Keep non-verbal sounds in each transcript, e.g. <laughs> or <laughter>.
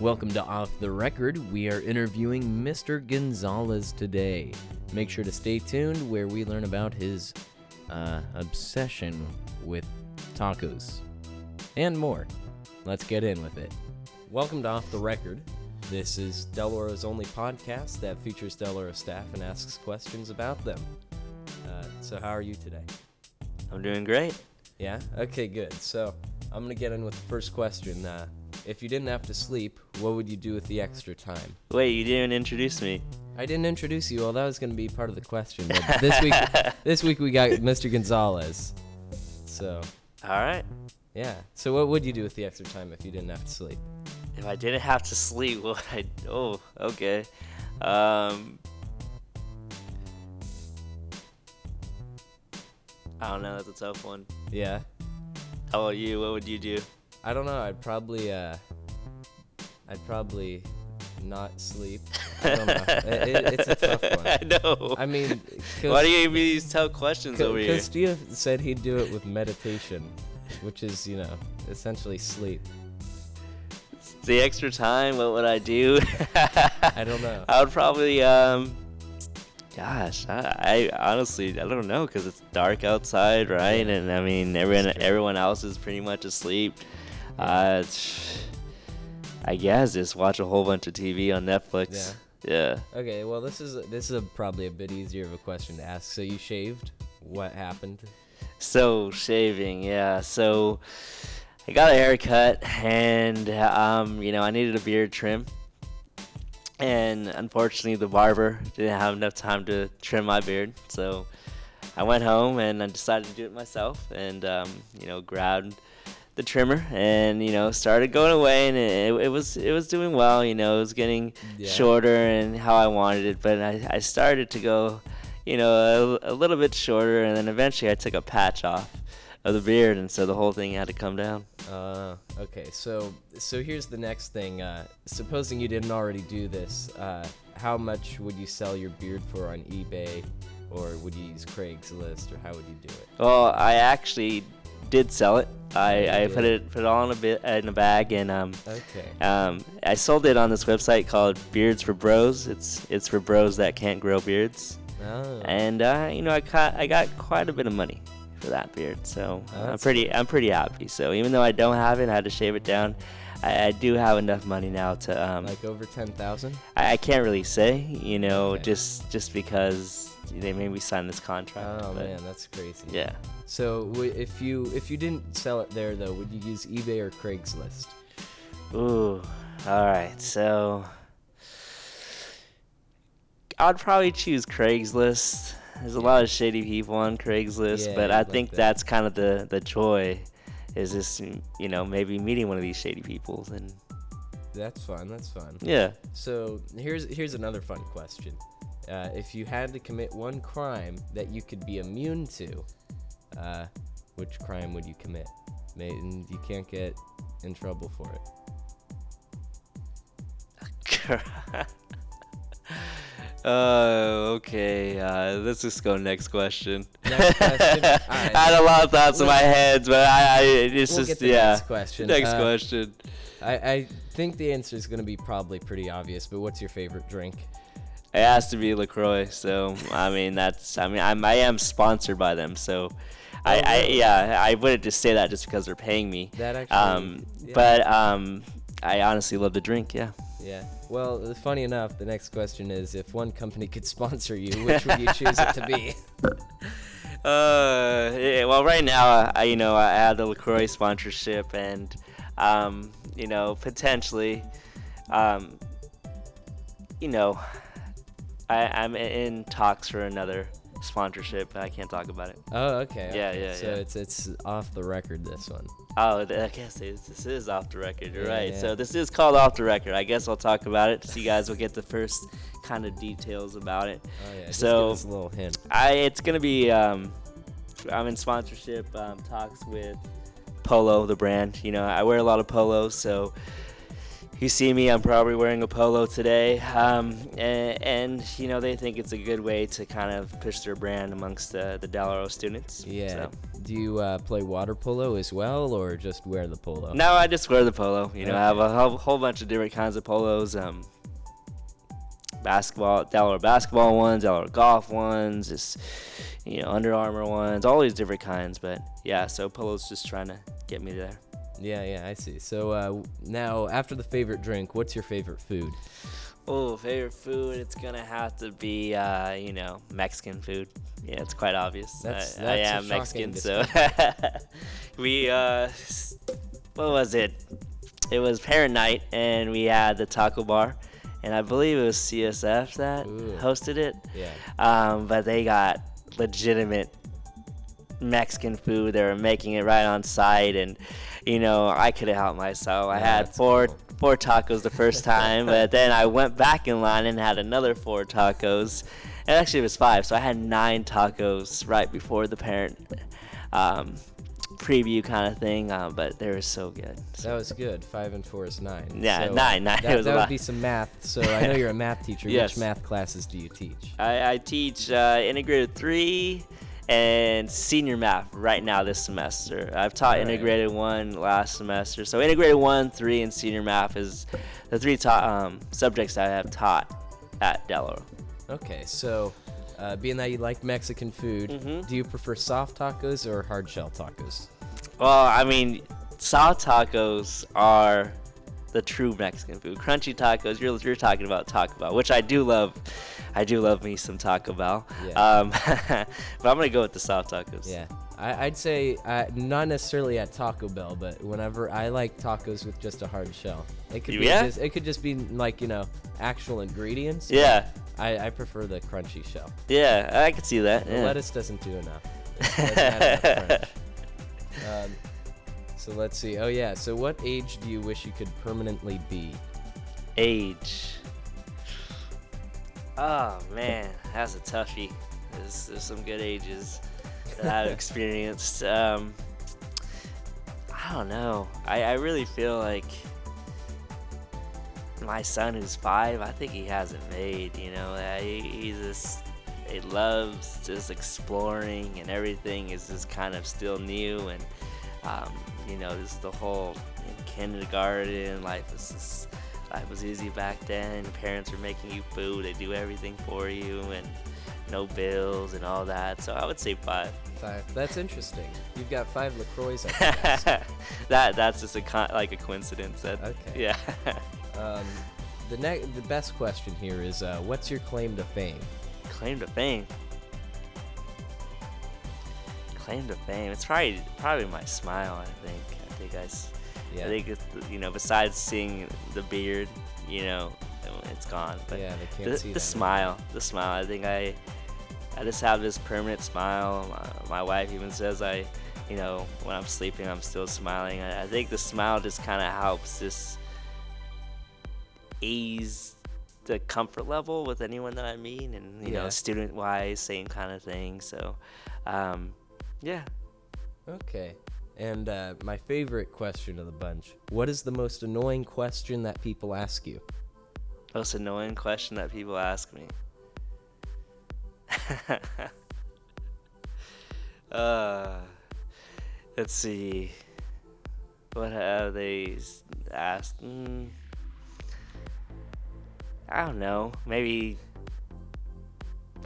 Welcome to Off the Record. We are interviewing Mr. Gonzalez today. Make sure to stay tuned where we learn about his uh, obsession with tacos and more. Let's get in with it. Welcome to Off the Record. This is Del Oro's only podcast that features Del Oro staff and asks questions about them. Uh, so, how are you today? I'm doing great. Yeah? Okay, good. So, I'm going to get in with the first question. Uh, if you didn't have to sleep, what would you do with the extra time? Wait, you didn't introduce me. I didn't introduce you. Well, that was going to be part of the question. But this week, <laughs> this week we got Mr. Gonzalez. So, All right. yeah. So, what would you do with the extra time if you didn't have to sleep? If I didn't have to sleep, <laughs> what I oh okay. Um, I don't know. That's a tough one. Yeah. How about you? What would you do? I don't know. I'd probably, uh, I'd probably not sleep. I don't know. <laughs> it, it, it's a tough one. I know. I mean, Why do you give me these tough questions over here? Because Steve said he'd do it with meditation, which is, you know, essentially sleep. The extra time, what would I do? <laughs> I don't know. I would probably, um, gosh, I, I honestly, I don't know, cause it's dark outside, right? Yeah. And I mean, everyone, everyone else is pretty much asleep. Uh, I guess just watch a whole bunch of TV on Netflix. Yeah. Okay, well, this is this is a, probably a bit easier of a question to ask. So you shaved. What happened? So shaving, yeah. So I got a haircut, and um, you know, I needed a beard trim. And unfortunately, the barber didn't have enough time to trim my beard, so I went home and I decided to do it myself. And um, you know, grabbed the trimmer and you know started going away, and it, it was it was doing well. You know, it was getting Yeah. shorter and how I wanted it, but I, I started to go, you know, a, a little bit shorter, and then eventually I took a patch off of the beard, and so the whole thing had to come down. Uh, okay, so so here's the next thing. Uh, supposing you didn't already do this, uh, how much would you sell your beard for on eBay, or would you use Craigslist, or how would you do it? Well, I actually did sell it. I, I put it put it all in a bit in a bag, and um, Okay. um, I sold it on this website called Beards for Bros. It's it's for bros that can't grow beards, Oh. and uh, you know I got I got quite a bit of money for that beard, so Oh, I'm pretty I'm pretty happy. So even though I don't have it, I had to shave it down. I, I do have enough money now to um, like over ten thousand. I, I can't really say, you know, Okay. just just because they made me sign this contract. Oh but man, that's crazy. Yeah. So w- if you if you didn't sell it there though, would you use eBay or Craigslist? Ooh. All right. So I'd probably choose Craigslist. There's a lot of shady people on Craigslist, Yeah, but I like think that. that's kind of the the joy is just you know maybe meeting one of these shady people and That's fun. That's fun. yeah. So here's here's another fun question. Uh, if you had to commit one crime that you could be immune to, uh, which crime would you commit? And you can't get in trouble for it. <laughs> Oh, okay. Uh, let's just go next question. Next question? <laughs> I had a lot of thoughts in my head, but I, I it's We'll just yeah. next question. Next Uh, question. I, I think the answer is going to be probably pretty obvious, but what's your favorite drink? It has to be Lacroix. So I mean, that's I mean, I'm I am sponsored by them. So I, Oh, I yeah, I wouldn't just say that just because they're paying me. That actually. Um, yeah. but um, I honestly love the drink. Yeah. Yeah. Well, uh, funny enough, the next question is if one company could sponsor you, which would you choose it to be? <laughs> <laughs> Uh, yeah, well, right now, I, you know, I have the Lacroix sponsorship, and um, you know, potentially, um, you know, I, I'm in talks for another sponsorship, but I can't talk about it. Oh, okay. Yeah, okay. yeah, So yeah. it's it's off the record this one. Oh, I guess this this is off the record. You're Yeah, right. yeah. So this is called off the record. I guess I'll talk about it so you guys will get the first kind of details about it. Oh yeah. Just So- give us a little hint. I it's gonna be um, I'm in sponsorship um, talks with Polo, the brand. You know, I wear a lot of polos, so you see me, I'm probably wearing a polo today. Um, and, and, you know, they think it's a good way to kind of push their brand amongst the, the Del students. Yeah. So. Do you uh, play water polo as well, or just wear the polo? No, I just wear the polo. You know, I have a whole, whole bunch of different kinds of polos. Um, basketball, Del basketball ones, Del golf ones, just you know, Under Armour ones, all these different kinds. But yeah, so polo's just trying to get me there. Yeah, yeah, I see. So uh, now, after the favorite drink, what's your favorite food? Oh, favorite food? It's gonna have to be, uh, you know, Mexican food. Yeah, it's quite obvious. That's- I, that's I am Mexican, so <laughs> we, uh, what was it? It was parent night, and we had the taco bar, and I believe it was CSF that Ooh. hosted it. Yeah. Um, but they got legitimate Mexican food. They were making it right on site, and you know I couldn't help myself. I Yeah, had four cool. four tacos the first time, but <laughs> then I went back in line and had another four tacos. And actually, it was five, so I had nine tacos right before the parent um, preview kind of thing. Uh, but they were so good. That was good. Five and four is nine. Yeah, So, nine, nine. <laughs> That, It was a that would be some math. So I know you're a math teacher. <laughs> Yes. Which math classes do you teach? I, I teach uh, integrated three and senior math right now this semester. I've taught Alright. integrated one last semester. So integrated one, three, and senior math is the three ta- um, subjects I have taught at Del Oro. Okay, so uh, being that you like Mexican food, Mhm. do you prefer soft tacos or hard shell tacos? Well, I mean, soft tacos are the true Mexican food. Crunchy tacos, you're, you're talking about Taco Bell, which I do love. I do love me some Taco Bell. Yeah. Um, <laughs> but I'm going to go with the soft tacos. Yeah, I, I'd say uh, not necessarily at Taco Bell, but whenever I like tacos with just a hard shell. It could be Yeah? just, it could just be like you know actual ingredients. Yeah. I, I prefer the crunchy shell. Yeah, I could see that. Yeah. lettuce doesn't do enough. It doesn't have enough crunch. <laughs> Um, so let's see. Oh yeah. So what age do you wish you could permanently be? Age. Oh man, that's a toughie. There's, there's some good ages that I've <laughs> experienced. Um, I don't know. I, I really feel like my son, who's five, I think he hasn't made. You know, he, he just he loves just exploring, and everything is just kind of still new, and um, you know, just the whole kindergarten life was just life was easy back then. Parents were making you food; they do everything for you, and no bills and all that. So I would say five. Five. That's interesting. You've got five Lacroix. <laughs> That that's just a con- like a coincidence. That Okay. yeah. <laughs> um, the next, the best question here is, uh, what's your claim to fame? Claim to fame. Claim to fame. It's probably probably my smile. I think. I think I. Yeah. I think it's, you know besides seeing the beard, you know, it's gone. But yeah, they can't the, see the that. smile, the smile. I think I, I just have this permanent smile. My, my wife even says I, you know, when I'm sleeping, I'm still smiling. I, I think the smile just kind of helps just ease the comfort level with anyone that I meet, and you Yeah. know, student wise, same kind of thing. So, um, yeah. Okay. And uh, my favorite question of the bunch: What is the most annoying question that people ask you? Most annoying question that people ask me. <laughs> uh, let's see. What have they asked? Mm, I don't know. Maybe.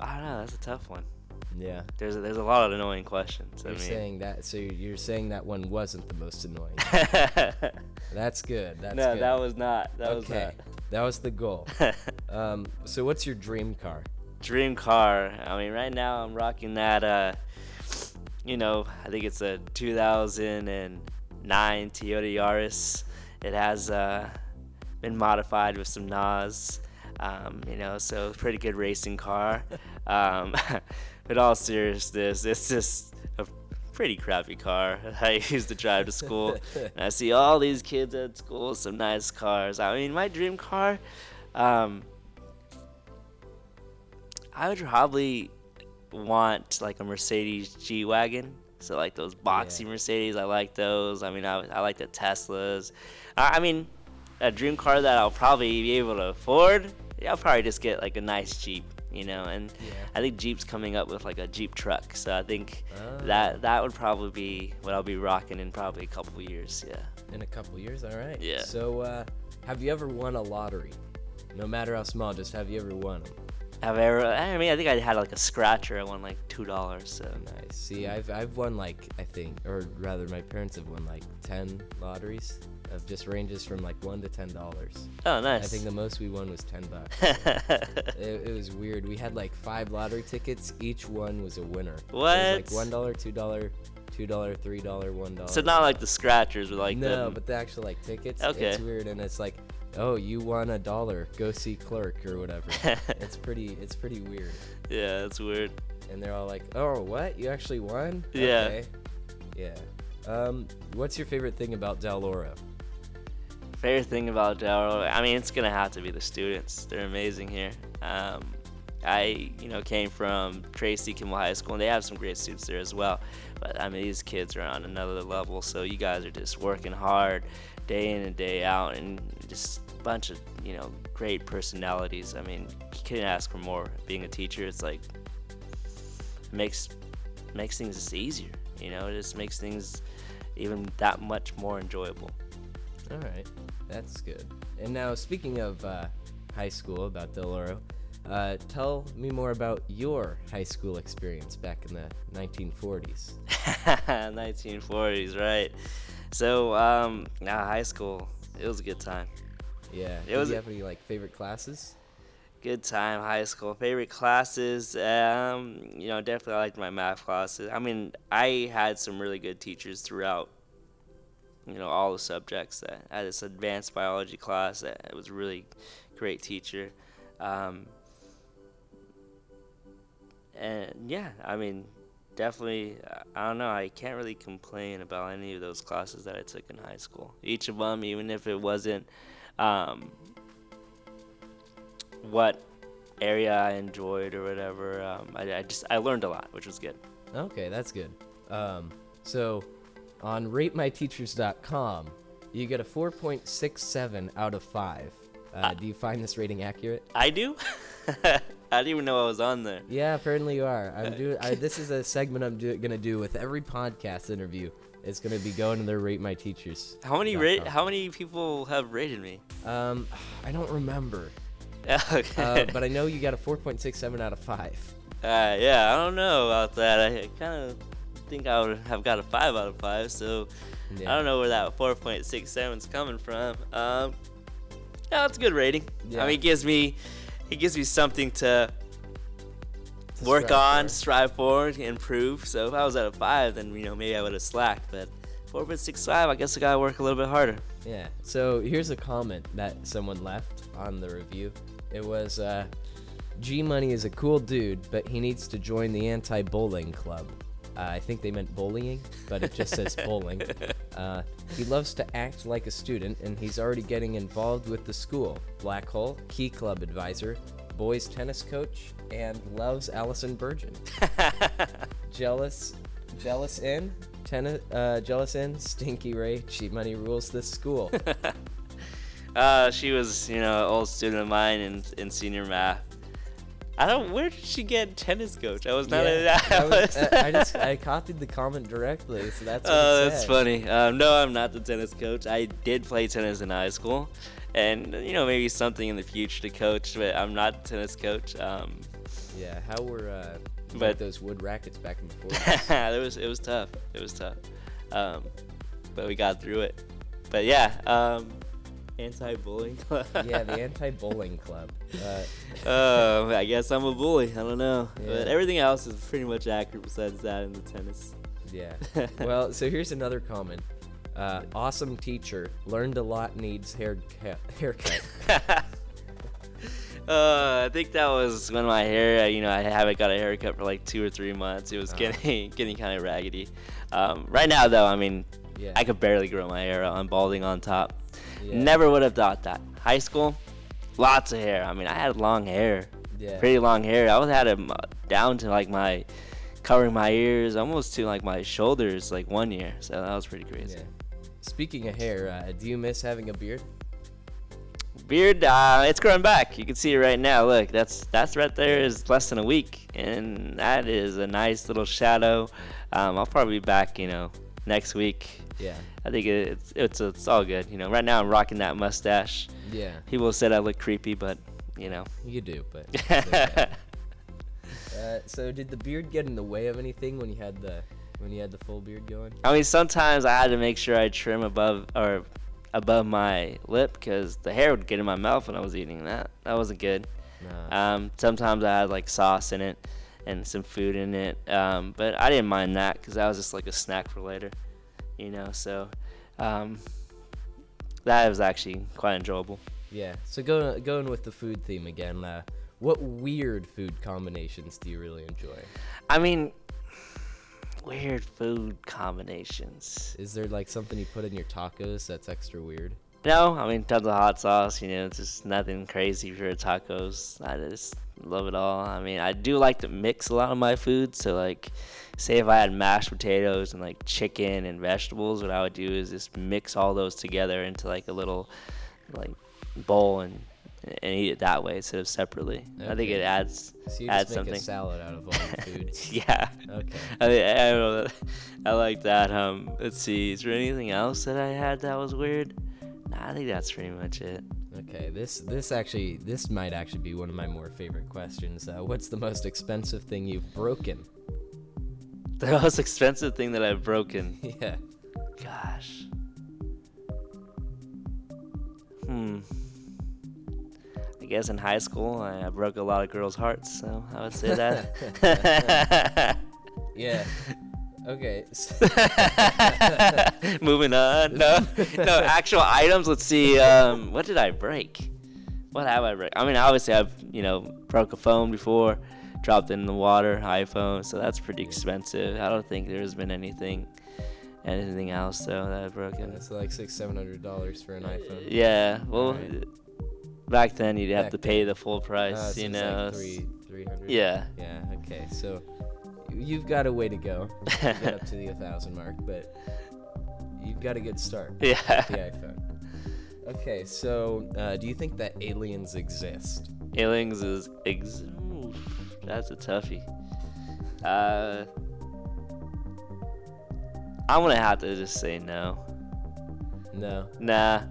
I don't know. That's a tough one. Yeah. There's a, there's a lot of annoying questions. You're I mean. saying that, so you're- saying that one wasn't the most annoying. <laughs> That's good. That's no, good. that was not. That okay. That was the goal. <laughs> Um, so what's your dream car? dream car. I mean, right now I'm rocking that. Uh, you know, I think it's a 2009 Toyota Yaris. It has uh, been modified with some NOS. Um, you know, so pretty good racing car. <laughs> Um, but all seriousness, it's just a pretty crappy car <laughs> I used to drive to school. and I see all these kids at school with some nice cars. I mean, my dream car. Um, I would probably want like a Mercedes G wagon. So like those boxy Yeah. Mercedes, I like those. I mean, I, I like the Teslas. I, I mean, a dream car that I'll probably be able to afford, yeah, I'll probably just get like a nice Jeep, you know. And Yeah. I think Jeep's coming up with like a Jeep truck, so I think Ah. that that would probably be what I'll be rocking in probably a couple years. Yeah. In a couple years, all right. Yeah. So, uh, have you ever won a lottery? No matter how small, just have you ever won 'em? Have I ever? I mean, I think I had like a scratcher. I won like two dollars. So Nice. See, I've I've won like I think, or rather, my parents have won like ten lotteries. Of just ranges from like one to ten dollars. oh, nice. I think the most we won was ten bucks. <laughs> It, it was weird. We had like five lottery tickets. Each one was a winner. So it was What? like one dollar, two dollar, two dollar, three dollar, one dollar. so not like the scratchers, but like no, the, but the actual like tickets. Okay. It's weird, and it's like, oh, you won a dollar. Go see clerk or whatever. <laughs> it's pretty. It's pretty weird. yeah, it's weird. And they're all like, oh, what? You actually won? Yeah. Okay. Yeah. Um, what's your favorite thing about Del Oro? Favorite thing about Del I mean, it's gonna have to be the students. They're amazing here. Um, I, you know, came from Tracy Kimball High School, and they have some great students there as well. But I mean, these kids are on another level. So you guys are just working hard, day in and day out, and just a bunch of, you know, great personalities. I mean, you couldn't ask for more. Being a teacher, it's like makes makes things just easier. You know, it just makes things even that much more enjoyable. All right, that's good. And now, speaking of uh, high school, about Del Oro, uh, tell me more about your high school experience back in the 1940s. 1940s, <laughs> right? So, um, nah, high school, it was a good time. Yeah. It Did was- you have any like favorite classes? Good time, high school. Favorite classes, um, you know, definitely I liked my math classes. I mean, I had some really good teachers throughout, you know, all the subjects. I had this advanced biology class that it was really great teacher. Um, and yeah, I mean, definitely, I don't know, I can't really complain about any of those classes that I took in high school. Each of them, even if it wasn't, um, what area I enjoyed or whatever. Um, I, I just I learned a lot, which was good. Okay, that's good. Um, so, on RateMyTeachers.com, you get a 4.67 out of five. Uh, do you find this rating accurate? I do. <laughs> I didn't even know I was on there. Yeah, apparently you are. I'm doing. I, this is a <laughs> segment I'm do, gonna do with every podcast interview. It's gonna be going to their Rate My Teachers. How many rate? How many people have rated me? Um, I don't remember, <laughs> okay. uh, but I know you got a 4.67 out of five. Uh, yeah, I don't know about that. I kind of think I would have got a five out of five. So Yeah. I don't know where that 4.67 is coming from. Um, yeah, it's a good rating. Yeah. I mean, it gives me, it gives me something to To work strive on, for. strive for, improve. So if I was at a five, then you know maybe I would have slacked. But 4.65, I guess I gotta work a little bit harder. Yeah. So here's a comment that someone left on the review. It was, uh, G Money is a cool dude, but he needs to join the anti bowling club. Uh, I think they meant bullying, but it just says bowling. <laughs> Uh, he loves to act like a student, and he's already getting involved with the school. Black Hole, Key Club advisor, boys tennis coach, and loves Allison Burgeon. <laughs> Jealous, jealous in, tennis, uh, jealous in, Stinky Ray, cheap money rules this school. <laughs> Uh, she was, you know, an old student of mine in, in senior math. I don't. Where did she get tennis coach? I was not. Yeah, a, I, was, uh, I just <laughs> I copied the comment directly, so that's. What Oh, that's funny. Um, no, I'm not the tennis coach. I did play tennis in high school, and you know maybe something in the future to coach, but I'm not a tennis coach. Um, Yeah, how were uh, But- those wood rackets back in the 40s? <laughs> it was it was tough. It was tough, um, but we got through it. But yeah, um, anti-bullying club. <laughs> yeah, the <laughs> anti-bullying club. Uh, Oh, I guess I'm a bully. I don't know, Yeah. but everything else is pretty much accurate besides that in the tennis. yeah. <laughs> well, so here's another comment. Uh, awesome teacher. Learned a lot. Needs hair ca- haircut. uh, I think that was when my hair, uh, you know, I haven't got a haircut for like two or three months. It was Ah. getting getting kind of raggedy. Um, right now, though, I mean, Yeah. I could barely grow my hair. I'm balding on top. Yeah. Never would have thought that. High school, lots of hair. I mean, I had long hair, Yeah. pretty long hair. I was had it uh, down to like my, covering my ears, almost to like my shoulders, like one year. So that was pretty crazy. Yeah. Speaking of hair, uh, do you miss having a beard? Beard, uh, it's growing back. You can see it right now. Look, that's that's right there is less than a week, and that is a nice little shadow. Um, I'll probably be back, you know, next week. Yeah. I think it's it's it's all good. You know, right now I'm rocking that mustache. Yeah. People said I look creepy, but you know. You do, but. <laughs> okay. uh, so did the beard get in the way of anything when you had the when you had the full beard going? I mean, sometimes I had to make sure I trim above or above my lip because the hair would get in my mouth when I was eating that. That wasn't good. Nah. Um, sometimes I had like sauce in it and some food in it, um, but I didn't mind that because that was just like a snack for later, you know. So um, that was actually quite enjoyable. Yeah. So going going with the food theme again. Uh, what weird food combinations do you really enjoy? I mean, weird food combinations. Is there like something you put in your tacos that's extra weird? No, I mean tons of hot sauce. You know, just nothing crazy for tacos. I just love it all. I mean, I do like to mix a lot of my food. So like, say if I had mashed potatoes and like chicken and vegetables, what I would do is just mix all those together into like a little like bowl and and eat it that way instead of separately. I think it adds So you adds make something. a salad out of all your <laughs> food. yeah. Okay. I, I don't know. I like that. Um, let's see. Is there anything else that I had that was weird? I think that's pretty much it. Okay, this this actually this might actually be one of my more favorite questions. Uh, what's the most expensive thing you've broken? <laughs> The most expensive thing that I've broken. <laughs> yeah. Gosh. Hmm. I guess in high school I, I broke a lot of girls' hearts, so I would say that. <laughs> Yeah. Okay. <laughs> <laughs> Moving on. No, no actual items. Let's see. Um, what did I break? What have I break? I mean, obviously I've you know broke a phone before, dropped it in the water, iPhone. So that's pretty expensive. I don't think there's been anything, anything else though that I've broken. It's like six, seven hundred dollars for an iPhone. Yeah. Well, Alright. back then you'd have Back to then. pay the full Uh, price. so you know. like three, three hundred. Yeah. Yeah. Okay. So you've got a way to go <laughs> to get up to the thousand mark, but you've got a good start. with Yeah. The iPhone. Okay. So uh, do you think that aliens exist? Aliens is ex- that's a toughie. Uh, I'm gonna have to just say no. No. Nah,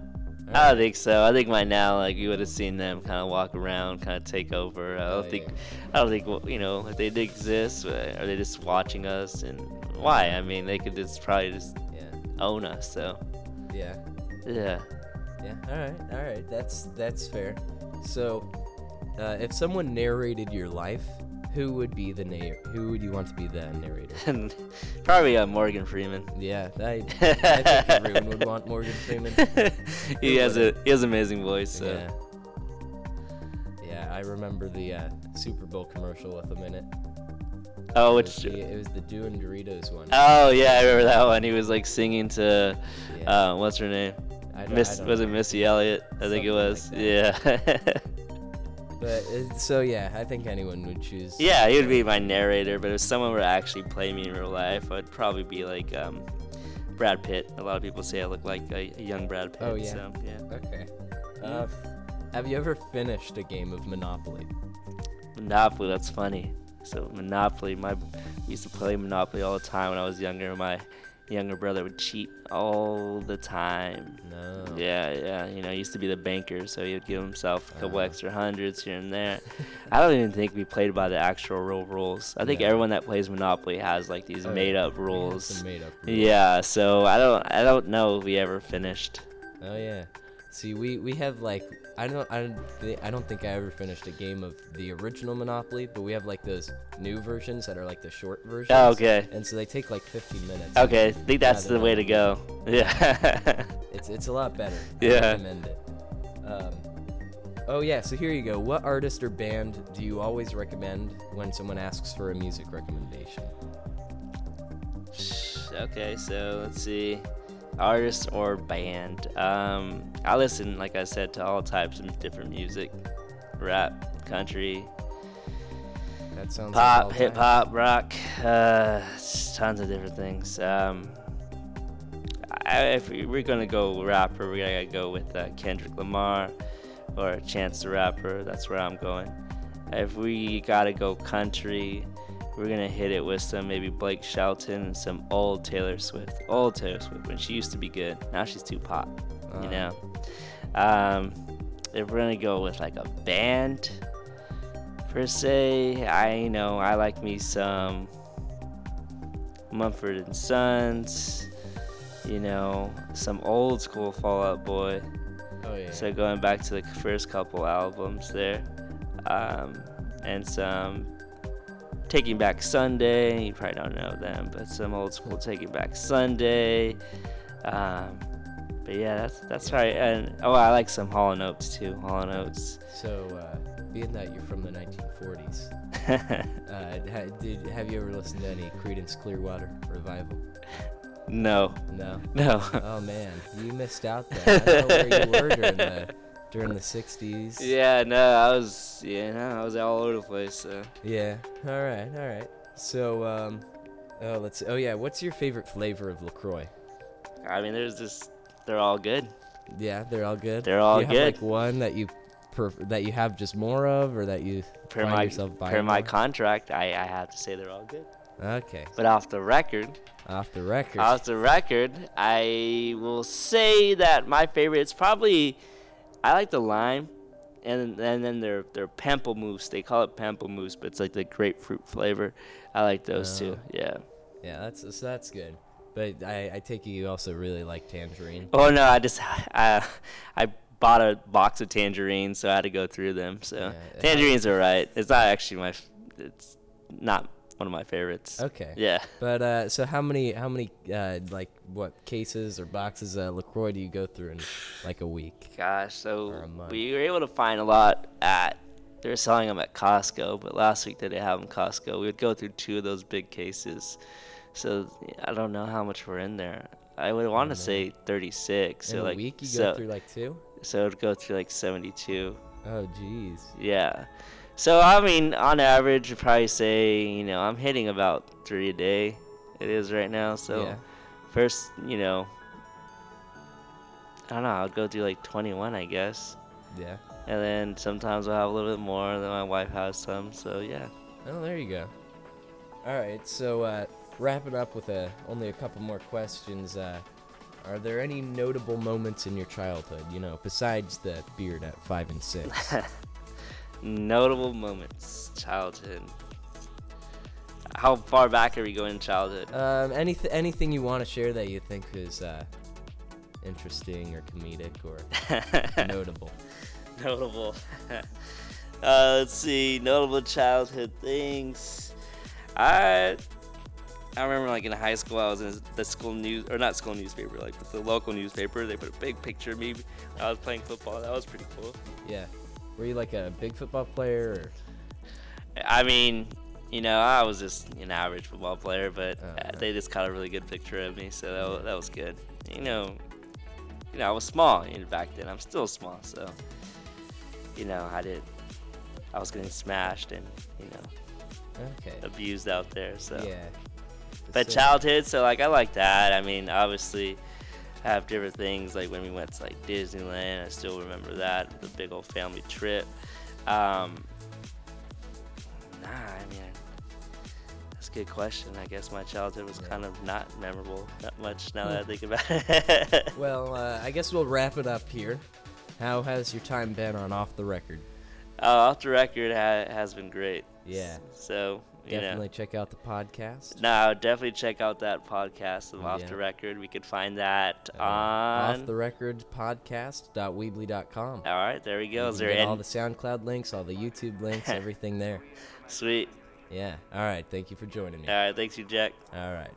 I don't think so. I think by now, like you would have seen them kind of walk around, kind of take over. I don't Oh, think, yeah. I don't think you know if they did exist, are they just watching us and why? I mean, they could just probably just Yeah. own us. So Yeah. yeah. Yeah. All right. All right. That's that's fair. So, uh, if someone narrated your life, who would be the narr- Who would you want to be the narrator? <laughs> Probably uh, Morgan Freeman. Yeah, I, I <laughs> think everyone would want Morgan Freeman. he has a he has an amazing voice. So. Yeah. Yeah, I remember the uh, Super Bowl commercial with him in it. Oh, It was which? the, it was the Dew and Doritos one. Oh yeah, I remember that one. He was like singing to, Yeah. uh, what's her name? I don't- I Miss was it. Missy Elliott? I think it was. like yeah. <laughs> But so yeah, I think anyone would choose. yeah, he would be my narrator. But if someone were to actually play me in real life, I'd probably be like um, Brad Pitt. A lot of people say I look like a, a young Brad Pitt. Oh, yeah. So yeah. Okay. Uh, have you ever finished a game of Monopoly? Monopoly. That's funny. So Monopoly, my we used to play Monopoly all the time when I was younger. My younger brother would cheat all the time. No. Yeah, yeah. You know, he used to be the banker, so he would give himself a couple Uh. extra hundreds here and there. I don't even think we played by the actual real rules. I think No. everyone that plays Monopoly has like these Oh, made up rules. made up rules. Yeah, so I don't I don't know if we ever finished. Oh yeah. See, we we have like I don't I don't thi- I don't think I ever finished a game of the original Monopoly, but we have like those new versions that are like the short versions. Oh, okay. And so they take like 15 minutes. Okay, I think that's the way to go. Yeah. <laughs> It's it's a lot better. I Yeah. recommend it. Um, oh yeah. So here you go. What artist or band do you always recommend when someone asks for a music recommendation? okay, so let's see. Artist or band. Um, I listen, like I said, to all types of different music. Rap, country, That sounds pop, like hip hop, rock, uh, tons of different things. Um, I, if we- we're gonna go rapper, we gotta go with uh, Kendrick Lamar, or Chance the Rapper. That's where I'm going. If we gotta go country, we're gonna hit it with some maybe Blake Shelton and some old Taylor Swift. Old Taylor Swift when she used to be good. Now she's too pop. You Uh, know. Um, if we're gonna go with like a band per se, I know I like me some Mumford and Sons. You know, some old school Fall Out Boy. Oh yeah. So going back to the first couple albums there, um, and some Taking Back Sunday. You probably don't know them, but some old school Taking Back Sunday. Um, but yeah, that's that's right. And oh, I like some Hall and Oates too. Hall and Oates. so, uh, being that you're from the 1940s, <laughs> uh, ha- did have you ever listened to any Creedence Clearwater Revival? no, No. no. Oh man, you missed out there. I don't know where you were during <laughs> the during the 60s. yeah, no, I was yeah, no, I was all over the place. So. Yeah. All right. All right. So, um, oh, let's. Oh yeah. What's your favorite flavor of Lacroix? I mean, there's just they're all good. Yeah, they're all good. They're all Do you Have, good. like one that you, pref- that you have just more of, or that you Per find my yourself buying per my contract, I, I have to say they're all good. Okay. But off the record, Off the record. off the record, I will say that my favorite is probably I like the lime, and and then their their pamplemousse. They call it pamplemousse, but it's like the grapefruit flavor. I like those Oh. too. Yeah. yeah, that's so that's good. But I, I take it you also really like tangerine. Oh no, I just I I bought a box of tangerines, so I had to go through them. So Yeah, tangerines are right. It's not actually my. It's not one of my favorites. Okay. Yeah. <laughs> But uh, so how many how many uh, like what cases or boxes of Lacroix do you go through in like a week? Gosh, so we were able to find a lot at. they were selling them at Costco, but last week they didn't have them Costco. We would go through two of those big cases, so I don't know how much we're in there. I would want to say 36. in so a like week you so, go through like two? so it would go through like 72. Oh jeez. Yeah. So I mean, on average, you'd probably say you know I'm hitting about three a day. It is right now. So yeah. first, you know, I don't know. I'll go do like 21, I guess. Yeah. And then sometimes I'll have a little bit more. Then my wife has some. So yeah. Oh, there you go. All right, so uh, wrapping up with a, only a couple more questions. Uh, are there any notable moments in your childhood, you know, besides the beard at five and six? <laughs> Notable moments, childhood. How far back are we going in childhood? um, anyth- anything you want to share that you think is uh, interesting or comedic or <laughs> notable? Notable. <laughs> uh, let's see. Notable childhood things. I I remember like in high school, I was in the school news or not school newspaper, like the local newspaper. They put a big picture of me. I was playing football. That was pretty cool. Yeah. Were you like a big football player? Or? I mean, you know, I was just an average football player, but Oh, uh, they just got a really good picture of me, so that, wa- that was good. You know, you know, I was small you know, back then. I'm still small, so you know, I did. I was getting smashed and you know Okay. abused out there. So, Yeah. but So- childhood, so like I like that. I mean, obviously, have different things like when we went to like Disneyland. I still remember that the big old family trip. Um, nah, I mean, that's a good question. I guess my childhood was Yeah. kind of not memorable that much now that I think about it. <laughs> Well, uh, I guess we'll wrap it up here. How has your time been on Off the Record? uh, off the record ha- has been great. Yeah. So you Definitely know. check out the podcast. No, definitely check out that podcast of Off Yeah. the Record. We could find that Uh, on. off the record podcast.weebly.com. All right, there we go. Is there any? all the SoundCloud links, all the YouTube links, <laughs> everything there. Sweet. Yeah. All right. Thank you for joining me. All right, thanks you, Jack. All right.